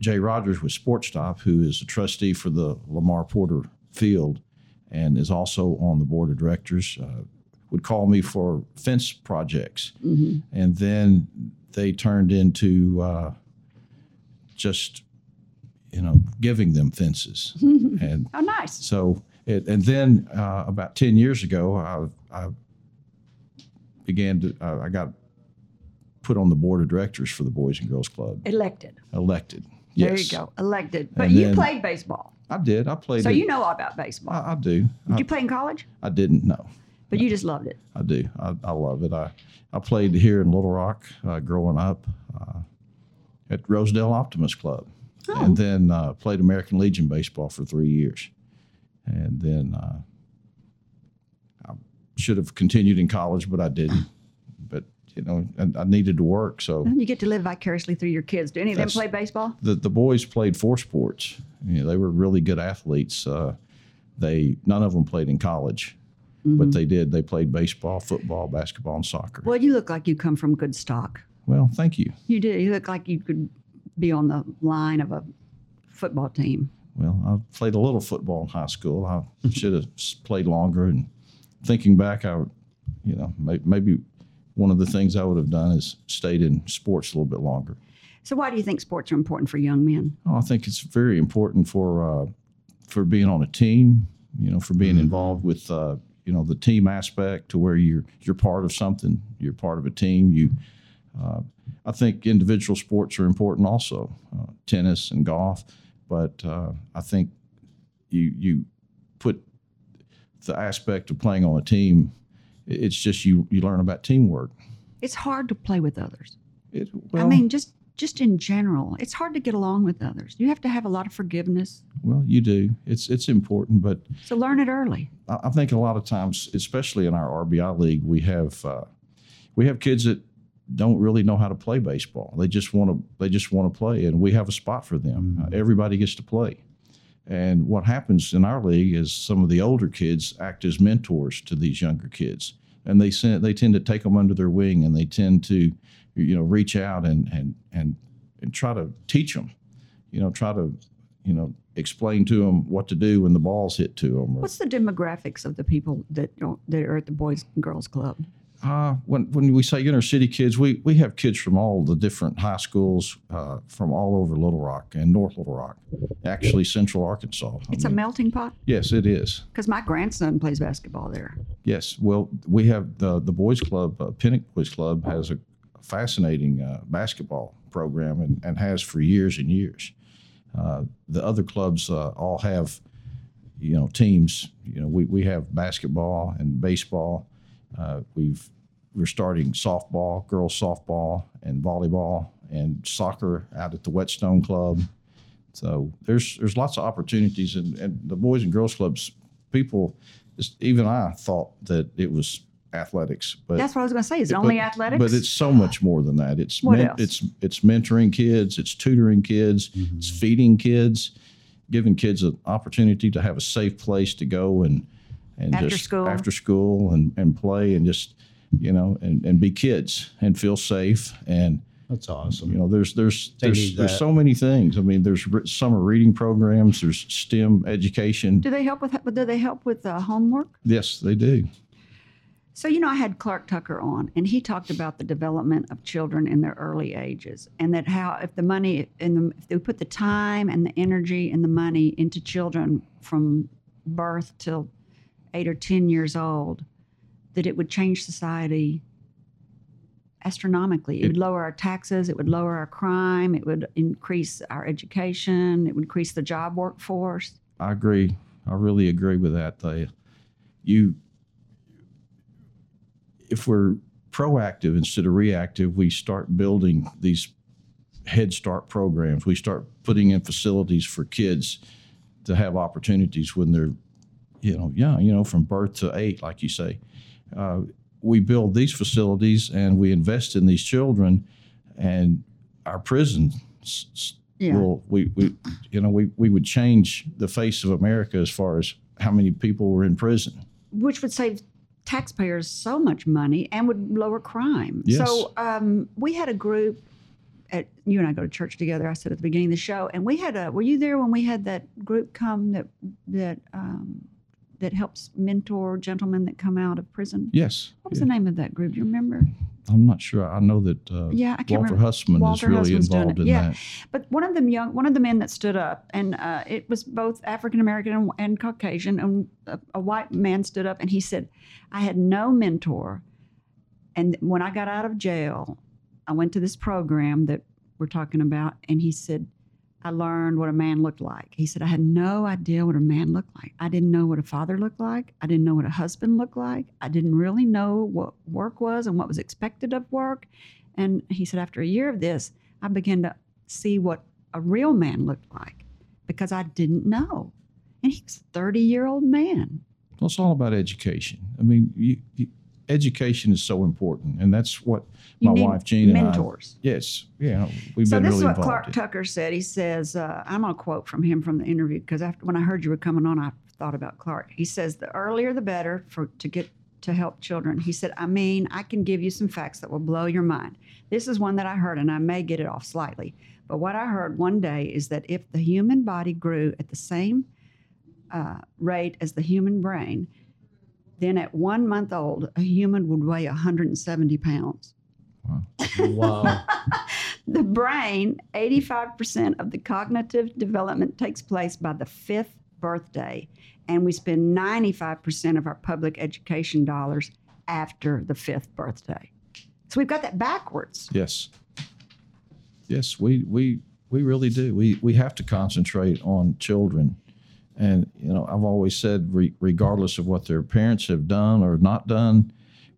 Jay Rogers with Sports Stop, who is a trustee for the Lamar Porter Field, and is also on the board of directors, uh, would call me for fence projects, mhm. and then they turned into uh, just you know giving them fences (laughs) and Oh, nice. so it, and then uh, about 10 years ago i, I began to uh, i got put on the board of directors for the boys and girls club Elected. elected Yes. There you go. Elected. But And you then- played baseball. i did i played So it- you know all about baseball. I, I do Did I, you play in college? I didn't know But you just loved it. I do. I, I love it. I, I played here in Little Rock uh, growing up uh, at Rosedale Optimist Club, Oh. and then uh, played American Legion baseball for three years, and then uh, I should have continued in college, but I didn't. But you know, I, I needed to work, so You get to live vicariously through your kids. Do any of them play baseball? the the boys played four sports. You know, they were really good athletes. Uh, they none of them played in college, but they did. They played baseball, football, basketball, and soccer. Well, you look like you come from good stock. Well, thank you. You do. You look like you could be on the line of a football team. Well, I played a little football in high school. I should have played longer. And thinking back, I, would- you know, maybe one of the things I would have done is stayed in sports a little bit longer. So, why do you think sports are important for young men? Oh, I think it's very important for uh, for being on a team. You know, for being involved with uh, you know the team aspect to where you're you're part of something. You're part of a team. You, uh, I think individual sports are important also, uh, tennis and golf. But uh, I think you you put the aspect of playing on a team. It's just you you learn about teamwork. It's hard to play with others. It, I mean, just just in general, it's hard to get along with others. You have to have a lot of forgiveness. well, you do. It's it's important, but So learn it early. I I think a lot of times, especially in our RBI league, we have uh, we have kids that don't really know how to play baseball. They just want to they just want to play, and we have a spot for them. Uh, everybody gets to play. And what happens in our league is some of the older kids act as mentors to these younger kids, and they send, they tend to take them under their wing, and they tend to, you know, reach out and and and and try to teach them, you know, try to, you know, explain to them what to do when the balls hit to them. What's the demographics of the people that that are at the Boys and Girls Club? Uh, when when we say inner city kids, we we have kids from all the different high schools uh, from all over Little Rock and North Little Rock, actually Central Arkansas. I It's a melting pot yes, it is. because my grandson plays basketball there. Yes, well, we have the the boys club, uh, Penick Boys Club, has a fascinating uh, basketball program and, and has for years and years. Uh, the other clubs uh, all have, you know, teams. You know, we, we have basketball and baseball. Uh, we've we're starting softball, girls softball, and volleyball, and soccer out at the Whetstone Club. So there's there's lots of opportunities, and, and the boys and girls clubs. People, even I thought that it was athletics, but That's what I was going to say. Is it but- only athletics? But it's so much more than that. It's What else? it's it's mentoring kids, it's tutoring kids, it's feeding kids, giving kids an opportunity to have a safe place to go and and After just school. after school and, and play and just you know and, and be kids and feel safe and That's awesome. you know there's there's They there's, there's so many things. I mean there's re- summer reading programs, there's STEM education. do they help with do they help with uh, homework? Yes, they do. So, you know, I had Clark Tucker on, and he talked about the development of children in their early ages, and that how if the money and the, if they put the time and the energy and the money into children from birth till eight or ten years old, that it would change society astronomically. It, would lower our taxes, it would lower our crime, it would increase our education, it would increase the job workforce. I agree. I really agree with that. They, you, if we're proactive instead of reactive, we start building these Head Start programs. We start putting in facilities for kids to have opportunities when they're, you know, young. You know, from birth to eight, like you say. Uh, we build these facilities and we invest in these children, and our prisons Yeah. will we, we you know we, we would change the face of America as far as how many people were in prison. which would save taxpayers so much money and would lower crime. Yes. So um, we had a group. At, you and I go to church together. I said at the beginning of the show, and we had a. Were you there when we had that group come that that um, that helps mentor gentlemen that come out of prison? Yes, What was Yeah. the name of that group? Do you remember? I'm not sure. I know that uh, Yeah, I can't Walter remember. Hussman Walter is really Hussman's involved in Yeah. that. But one of the young, one of the men that stood up, and uh, it was both African American and, and Caucasian, and a, a white man stood up, and he said, "I had no mentor, and when I got out of jail, I went to this program that we're talking about, and he said." I learned what a man looked like. He said, I had no idea what a man looked like. I didn't know what a father looked like. I didn't know what a husband looked like. I didn't really know what work was and what was expected of work. And he said, after a year of this, I began to see what a real man looked like because I didn't know. And he was a 30 year old man. Well, it's all about education. I mean, you, you, education is so important, and that's what You my wife Jean mentors. and I. Yes, yeah, we've so been this is what. Clark in. Tucker said. He says, uh, I'm going to quote from him from the interview because after when I heard you were coming on, I thought about Clark. He says, the earlier the better for to get to help children. He said, I mean, I can give you some facts that will blow your mind. This is one that I heard, and I may get it off slightly. But what I heard one day is that if the human body grew at the same uh, rate as the human brain, then at one month old, a human would weigh 170 pounds. wow. (laughs) The brain, 85% of the cognitive development takes place by the fifth birthday, and we spend 95% of our public education dollars after the fifth birthday. So we've got that backwards. Yes. Yes, we we we really do. We we have to concentrate on children, and you know I've always said, re- regardless of what their parents have done or not done,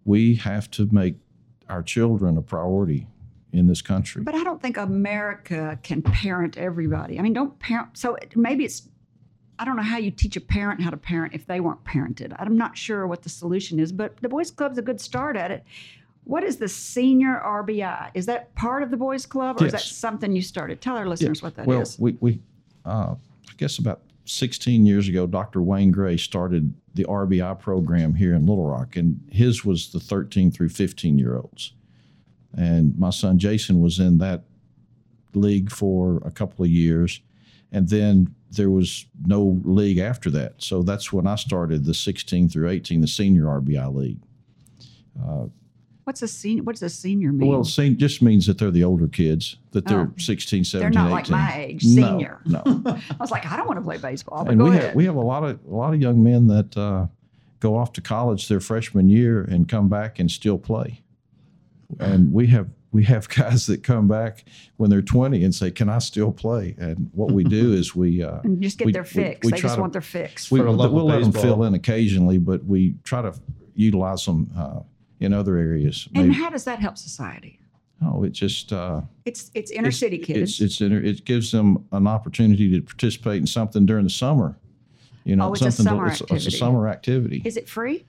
we have to make our children a priority in this country. But I don't think America can parent everybody. I mean, don't parent. So maybe it's, I don't know how you teach a parent how to parent if they weren't parented. I'm not sure what the solution is, but the Boys Club's a good start at it. What is the senior RBI? Is that part of the boys club, or is that something you started? Tell our listeners what that is. well, we, we uh, I guess about 16 years ago, Dr. Wayne Gray started the RBI program here in Little Rock, and his was the 13 through 15 year olds. And my son Jason was in that league for a couple of years. And then there was no league after that. So that's when I started the 16 through 18, the senior RBI league. Uh, What's a senior? What does a senior mean? Well, sen- just means that they're the older kids, that they're Oh. 16, 17, They're not 18. like my age, senior. No. (laughs) I was like, I don't want to play baseball, but and go we ahead. have, we have a lot of a lot of young men that uh, go off to college their freshman year and come back and still play. And we have we have (laughs) guys that come back when they're 20 and say, "Can I still play?" And what we do is we uh, (laughs) just get we- their fix. we they try just to- want their fix. we, For the love we'll let them fill in occasionally, but we try to utilize them uh, in other areas. and Maybe- how does that help society? oh, it just uh, It's it's inner it's- city kids. It's, it's inter, it gives them an opportunity to participate in something during the summer. You know, Oh, it's a something to- summer it's, it's a activity. summer activity. is it free?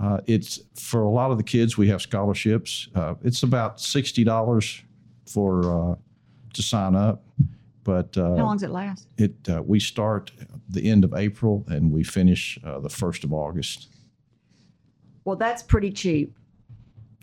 Uh, it's for a lot of the kids. We have scholarships. Uh, it's about sixty dollars for uh, to sign up, but How uh, long does it last? it uh, we start the end of April and we finish uh, the first of August. Well, that's pretty cheap.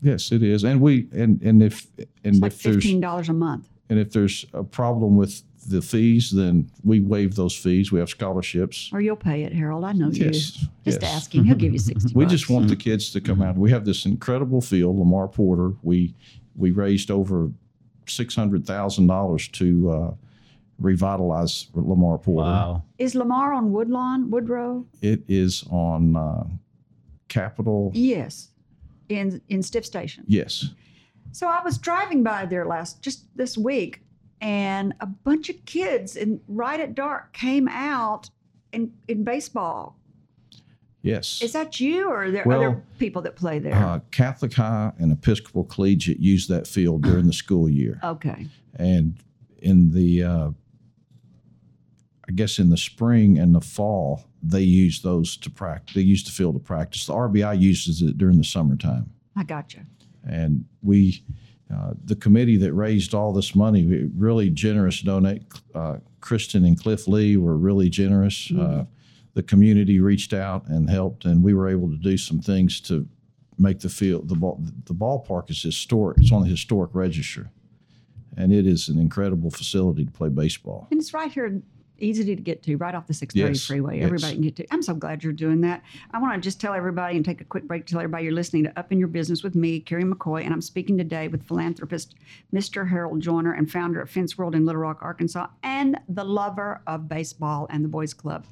Yes, it is, and we and and if and It's if there's fifteen dollars a month. and if there's a problem with the fees, then we waive those fees. We have scholarships. Or you'll pay it, Harold. I know you. Yes, Just yes. ask him. He'll give you sixty. (laughs) We bucks. just want the kids to come out. We have this incredible field, Lamar Porter. We we raised over six hundred thousand dollars to uh, revitalize Lamar Porter. Wow. Is Lamar on Woodlawn, Woodrow? It is on uh, Capitol. Yes, in in Stifft Station. Yes, So I was driving by there last just this week, and a bunch of kids in right at dark came out in in baseball. yes. Is that you, or are there Well, other people that play there? uh, Catholic High and Episcopal Collegiate use that field during the school year. okay. and in the uh, I guess in the spring and the fall they use those to practice. They use the field to practice. The RBI uses it during the summertime, I gotcha. and we, uh, the committee that raised all this money, we- really generous donate. Uh, Kristen and Cliff Lee were really generous. Uh, the community reached out and helped, and we were able to do some things to make the field the ball the ballpark is historic. It's on the historic register, and it is an incredible facility to play baseball. And it's right here, easy to get to, right off the 630 Yes, freeway. yes. Everybody can get to. I'm so glad you're doing that. I want to just tell everybody and take a quick break to tell everybody you're listening to Up in Your Business with me, Carrie McCoy, and I'm speaking today with philanthropist Mr. Harold Joyner and founder of Fence World in Little Rock, Arkansas, and the lover of baseball and the Boys Club.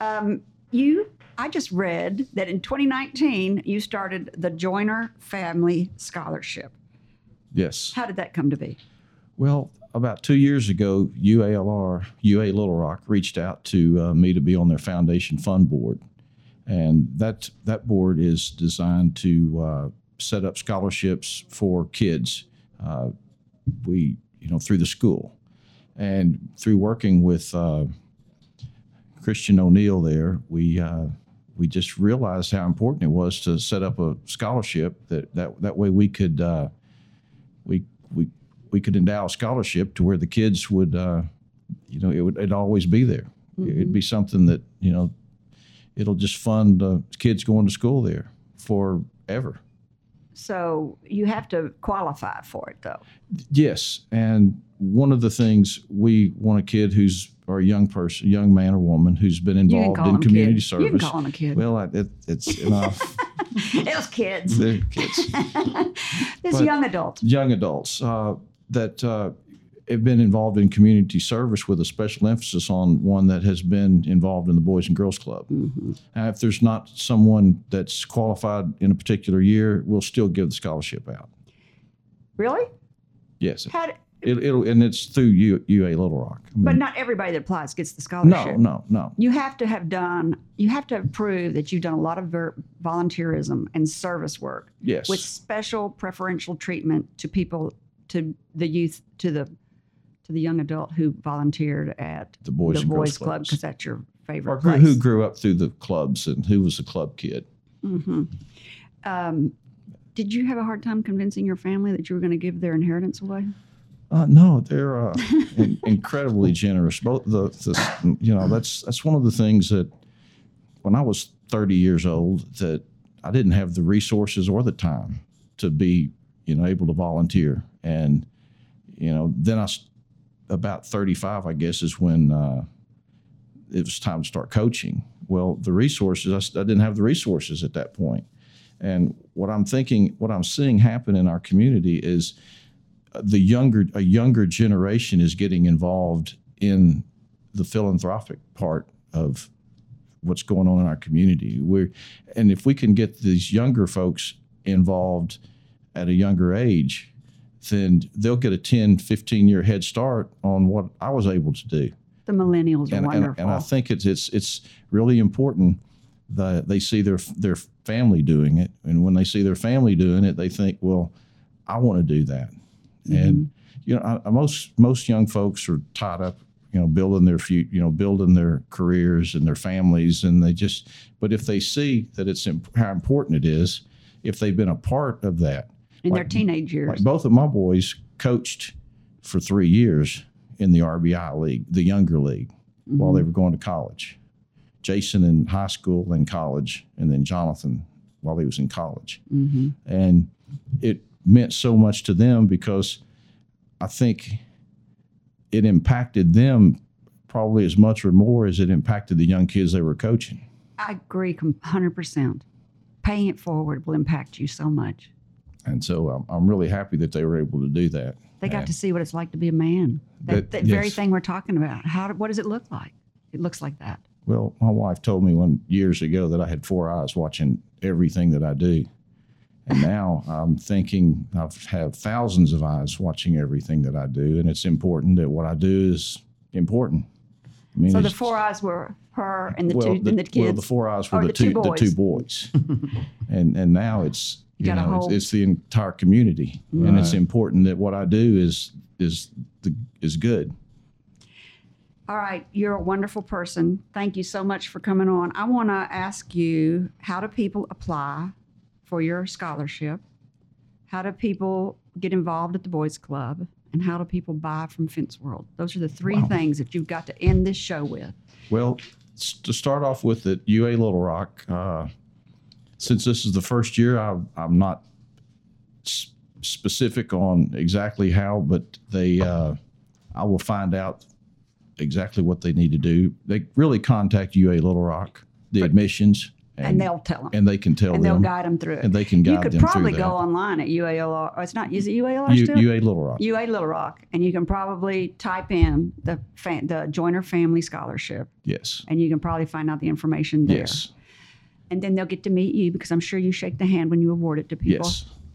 Um, you, I just read that in 2019 you started the Joyner Family Scholarship. Yes. How did that come to be? Well, about two years ago, UALR, UA Little Rock, reached out to uh, me to be on their foundation fund board, and that that board is designed to uh, set up scholarships for kids. Uh, we, you know, through the school, and through working with uh, Christian O'Neill there, we. Uh, we just realized how important it was to set up a scholarship that that, that way we could uh, we we could endow a scholarship to where the kids would, uh, you know, it would it'd always be there. It'd be something that you know, it'll just fund uh, kids going to school there forever. So you have to qualify for it, though. Yes, and one of the things we want a kid who's or a young person, young man or woman who's been involved in community kids. service. You can call them a kid. Well, I, it, it's (laughs) enough. it was kids. They're kids. (laughs) this But- young adult. young adults uh, that uh, have been involved in community service with a special emphasis on one that has been involved in the Boys and Girls Club. And if there's not someone that's qualified in a particular year, we'll still give the scholarship out. Really? Yes, How? d- it, it'll and it's through U, UA Little Rock. I but not everybody that applies gets the scholarship. no, no, no. You have to have done. You have to have proved that you've done a lot of ver- volunteerism and service work Yes, with special preferential treatment to people, to the youth, to the to the young adult who volunteered at the Boys the and Boys Club because that's your favorite or who, place. who grew up through the clubs and who was a club kid. hmm Um, Did you have a hard time convincing your family that you were going to give their inheritance away? Uh, no, they're uh, in, incredibly generous. Both the, the, you know, that's that's one of the things that when I was 30 years old, that I didn't have the resources or the time to be, you know, able to volunteer. And, you know, then I, about 35, I guess, is when uh, it was time to start coaching. Well, the resources—I didn't have the resources at that point. And what I'm thinking, what I'm seeing happen in our community is the younger a younger generation is getting involved in the philanthropic part of what's going on in our community. We're, and if we can get these younger folks involved at a younger age, then they'll get a 10, 15 year head start on what I was able to do. The millennials are And, and, wonderful. and I think it's, it's, it's really important that they see their, their family doing it. And when they see their family doing it, they think, well, I want to do that. Mm-hmm. And you know, I, I- most most young folks are tied up, you know, building their future, you know, building their careers and their families, and they just. But if they see that it's imp- how important it is, if they've been a part of that, in their teenage years. like both of my boys coached for three years in the RBI league, the younger league, while they were going to college. Jason in high school and college, and then Jonathan while he was in college hmm and it meant so much to them because I think it impacted them probably as much or more as it impacted the young kids they were coaching. I agree 100%. Paying it forward will impact you so much. And so I'm, I'm really happy that they were able to do that. They got And to see what it's like to be a man. That, That- that very thing we're talking about. How? What does it look like? It looks like that. Well, my wife told me one years ago that I had four eyes watching everything that I do. And now I'm thinking I have thousands of eyes watching everything that I do. And it's important that what I do is important. I mean, So the four eyes were her and the well, two and the kids. Well, the four eyes were the, the two two, the two boys, (laughs) and and now it's You you, know it's, it's the entire community, and it's important that what I do is is the is good. All right, you're a wonderful person. Thank you so much for coming on. I want to ask you how do people apply for your scholarship? How do people get involved at the Boys Club? And how do people buy from Fence World? Those are the three Wow. things that you've got to end this show with. Well, to start off with at UA Little Rock, uh, since this is the first year, I, I'm not s- specific on exactly how, but they, uh, I will find out exactly what they need to do. They really contact UA Little Rock, the admissions, And, they'll tell them. and they can tell and they'll them, guide them through it. and they can guide them you could them probably go that. online at UALR. Oh, it's not, is it UALR U, still? UA Little Rock. UA Little Rock. And you can probably type in the, the Joyner Family Scholarship yes. and you can probably find out the information there. Yes. And then they'll get to meet you because I'm sure you shake the hand when you award it to people.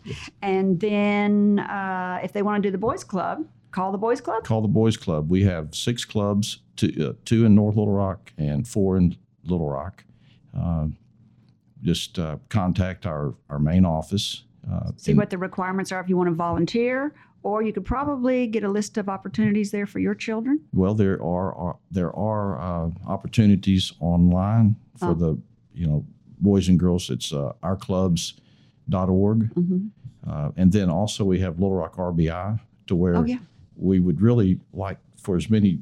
Yes. And then uh, if they want to do the Boys Club, call the Boys Club. Call the Boys Club. We have six clubs, two, uh, two in North Little Rock and four in Little Rock. Uh, just uh, contact our, our main office. Uh, See and- what the requirements are if you want to volunteer, or you could probably get a list of opportunities there for your children. Well, there are, are there are uh, opportunities online for Oh. the you know boys and girls. It's uh, ourclubs.org, hmm uh, and then also we have Little Rock RBI to where Oh, yeah. we would really like for as many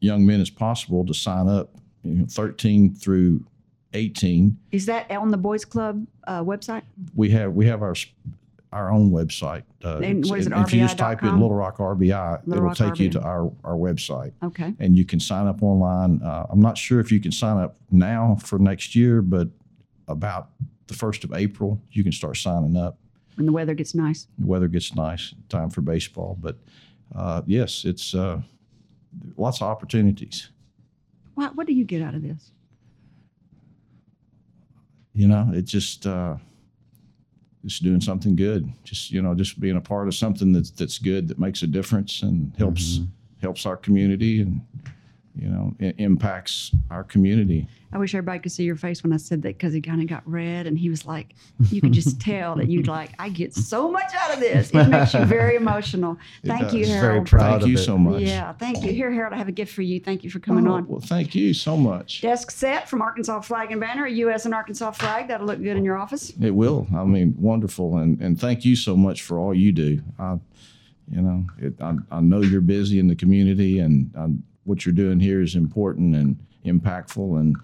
young men as possible to sign up. You know, 13 through 18. Is that on the Boys Club uh, website? We have we have our our own website. Uh, And what is it, if you just type in Little Rock RBI, Little it'll Rock take you to our our website. Okay. and you can sign up online. Uh, I'm not sure if you can sign up now for next year, but about the first of April, you can start signing up. When the weather gets nice. The weather gets nice, time for baseball. But uh, yes, it's uh, lots of opportunities. What, what do you get out of this? You know, it just uh, just doing something good. Just you know, just being a part of something that's that's good that makes a difference and helps helps our community and you know, i- impacts our community. I wish everybody could see your face when I said that because he kind of got red and he was like, you could just (laughs) tell that you'd like, I get so much out of this. It makes you very (laughs) emotional. Thank you, does. Very Harold. proud Thank of you it. so much. Yeah, thank you. Here, Harold, I have a gift for you. Thank you for coming Oh, on. Well, thank you so much. Desk set from Arkansas Flag and Banner, a U.S. and Arkansas flag. That'll look good in your office. It will. I mean, wonderful, and and thank you so much for all you do. I, you know, it, I, I know you're busy in the community, and I, what you're doing here is important and impactful, and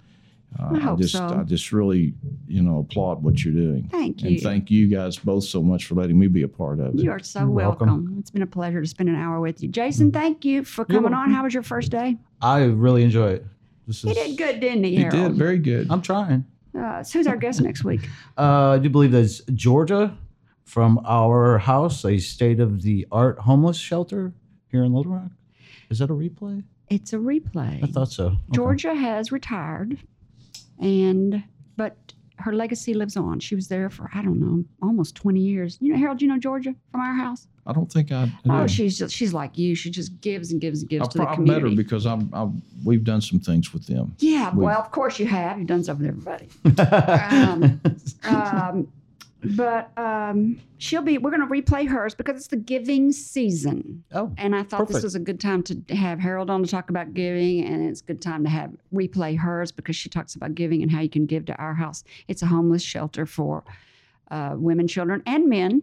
uh, I hope just so. I just really you know applaud what you're doing. Thank you. And thank you guys both so much for letting me be a part of it. You are so welcome. welcome. It's been a pleasure to spend an hour with you. Jason, thank you for coming on. How was your first day? I really enjoyed it. This He is, did good, didn't he, you Harold? did very good. I'm trying. Uh, so who's our guest next week? (laughs) Uh, I do believe that's Georgia from our house, a state of the art homeless shelter here in Little Rock. Is that a replay? It's a replay. I thought so. Okay. Georgia has retired, and but her legacy lives on. She was there for I don't know, almost twenty years. You know, Harold, you know Georgia from our house. I don't think I. Oh, she's just she's like you. She just gives and gives and gives I to the pro- I met her because I'm, I'm. We've done some things with them. yeah, we- well, of course you have. You've done stuff with everybody. (laughs) um, um, but um, she'll be. We're going to replay hers because it's the giving season. oh, And I thought this was a good time to have Harold on to talk about giving, and it's a good time to have replay hers because she talks about giving and how you can give to our house. It's a homeless shelter for uh, women, children, and men.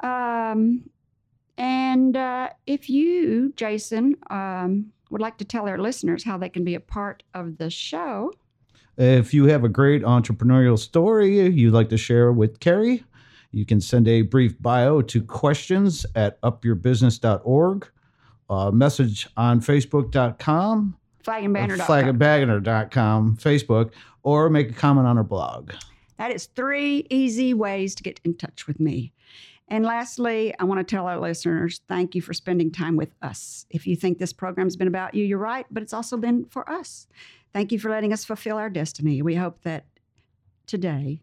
Um, and uh, if you, Jason, um, would like to tell our listeners how they can be a part of the show, If you have a great entrepreneurial story you'd like to share with Carrie, you can send a brief bio to questions at upyourbusiness.org, a message on facebook.com, flagandbanner.com. flagandbanner.com, Facebook, or make a comment on our blog. That is three easy ways to get in touch with me. And lastly, I want to tell our listeners thank you for spending time with us. If you think this program's been about you, you're right, but it's also been for us. Thank you for letting us fulfill our destiny. We hope that today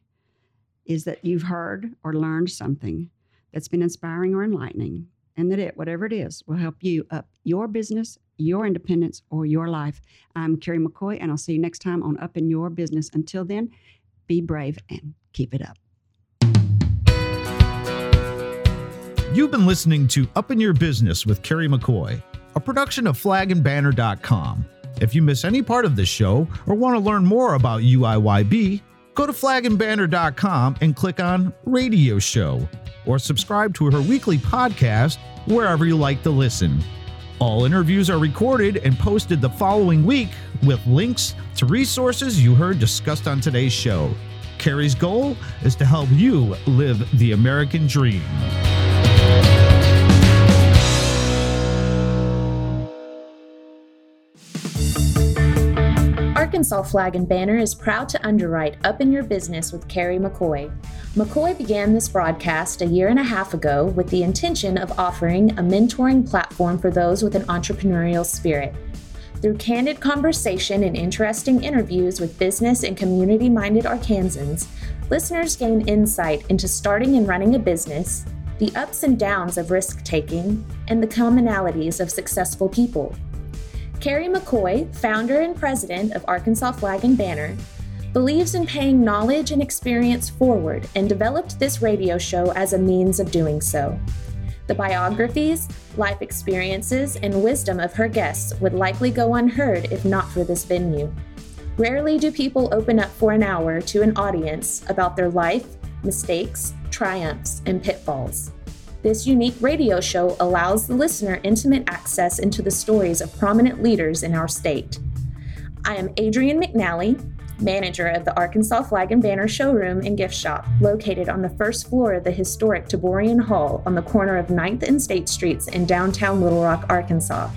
is that you've heard or learned something that's been inspiring or enlightening, and that it, whatever it is, will help you up your business, your independence, or your life. I'm Carrie McCoy, and I'll see you next time on Up in Your Business. Until then, be brave and keep it up. You've been listening to Up in Your Business with Carrie McCoy, a production of flagandbanner.com. If you miss any part of this show or want to learn more about UIYB, go to flagandbanner.com and click on Radio Show or subscribe to her weekly podcast wherever you like to listen. All interviews are recorded and posted the following week with links to resources you heard discussed on today's show. Carrie's goal is to help you live the American dream. Arkansas Flag and Banner is proud to underwrite Up in Your Business with Carrie McCoy. McCoy began this broadcast a year and a half ago with the intention of offering a mentoring platform for those with an entrepreneurial spirit. Through candid conversation and interesting interviews with business and community minded Arkansans, listeners gain insight into starting and running a business, the ups and downs of risk taking, and the commonalities of successful people. Carrie McCoy, founder and president of Arkansas Flag and Banner, believes in paying knowledge and experience forward and developed this radio show as a means of doing so. The biographies, life experiences, and wisdom of her guests would likely go unheard if not for this venue. Rarely do people open up for an hour to an audience about their life, mistakes, triumphs, and pitfalls. This unique radio show allows the listener intimate access into the stories of prominent leaders in our state. I am Adrienne McNally, manager of the Arkansas Flag and Banner showroom and gift shop, located on the first floor of the historic Taborian Hall on the corner of 9th and State Streets in downtown Little Rock, Arkansas.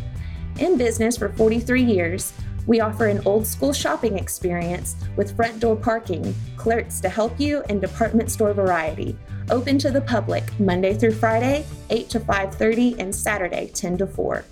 In business for 43 years, we offer an old school shopping experience with front door parking, clerks to help you, and department store variety. Open to the public Monday through Friday, 8 to 5:30 and Saturday 10 to 4.